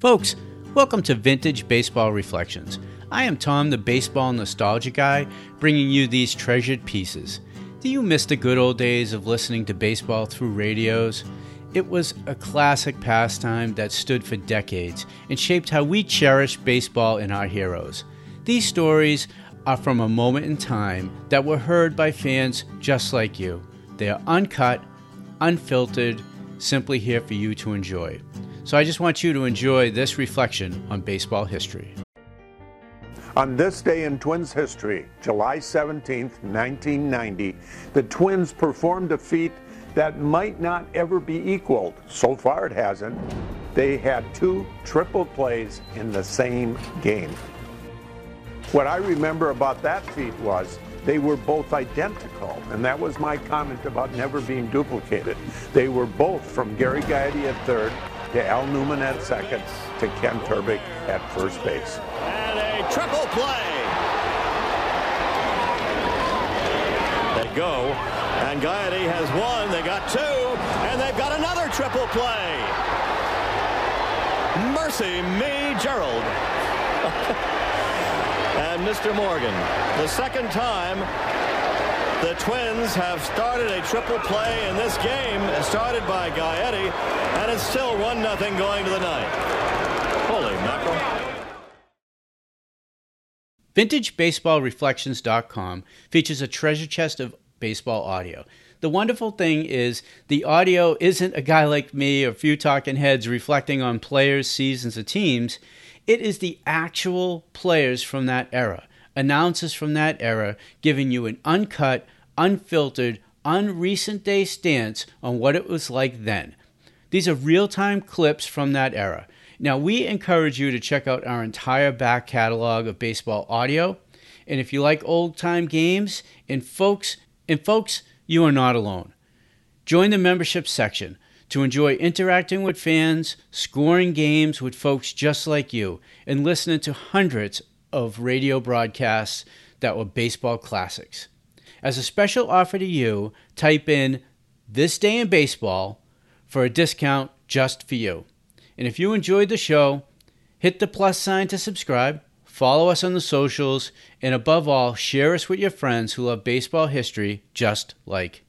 Folks, welcome to Vintage Baseball Reflections. I am Tom, the baseball nostalgia guy, bringing you these treasured pieces. Do you miss the good old days of listening to baseball through radios? It was a classic pastime that stood for decades and shaped how we cherish baseball and our heroes. These stories are from a moment in time that were heard by fans just like you. They are uncut, unfiltered, simply here for you to enjoy. So I just want you to enjoy this reflection on baseball history. On this day in Twins history, July 17, 1990, the Twins performed a feat that might not ever be equaled. So far, it hasn't. They had two triple plays in the same game. What I remember about that feat was they were both identical, and that was my comment about never being duplicated. They were both from Gary Gaetti at third to Al Newman at second to Kent Hrbek at first base. And a triple play. They go, and Gaetti has one. They got two, and they've got another triple play. Mercy me, Gerald. and Mr. Morgan, the second time the Twins have started a triple play in this game, started by Gaetti, and it's still 1-0 going to the ninth. Holy mackerel. VintageBaseballReflections.com features a treasure chest of baseball audio. The wonderful thing is the audio isn't a guy like me or a few talking heads reflecting on players, seasons, or teams. It is the actual players from that era, announcers from that era, giving you an uncut, unfiltered, unrecent day stance on what it was like then. These are real time clips from that era. Now, we encourage you to check out our entire back catalog of baseball audio. And if you like old time games, and folks, and folks, you are not alone. Join the membership section to enjoy interacting with fans, scoring games with folks just like you, and listening to hundreds of radio broadcasts that were baseball classics. As a special offer to you, type in This Day in Baseball for a discount just for you. And if you enjoyed the show, hit the plus sign to subscribe, follow us on the socials, and above all, share us with your friends who love baseball history just like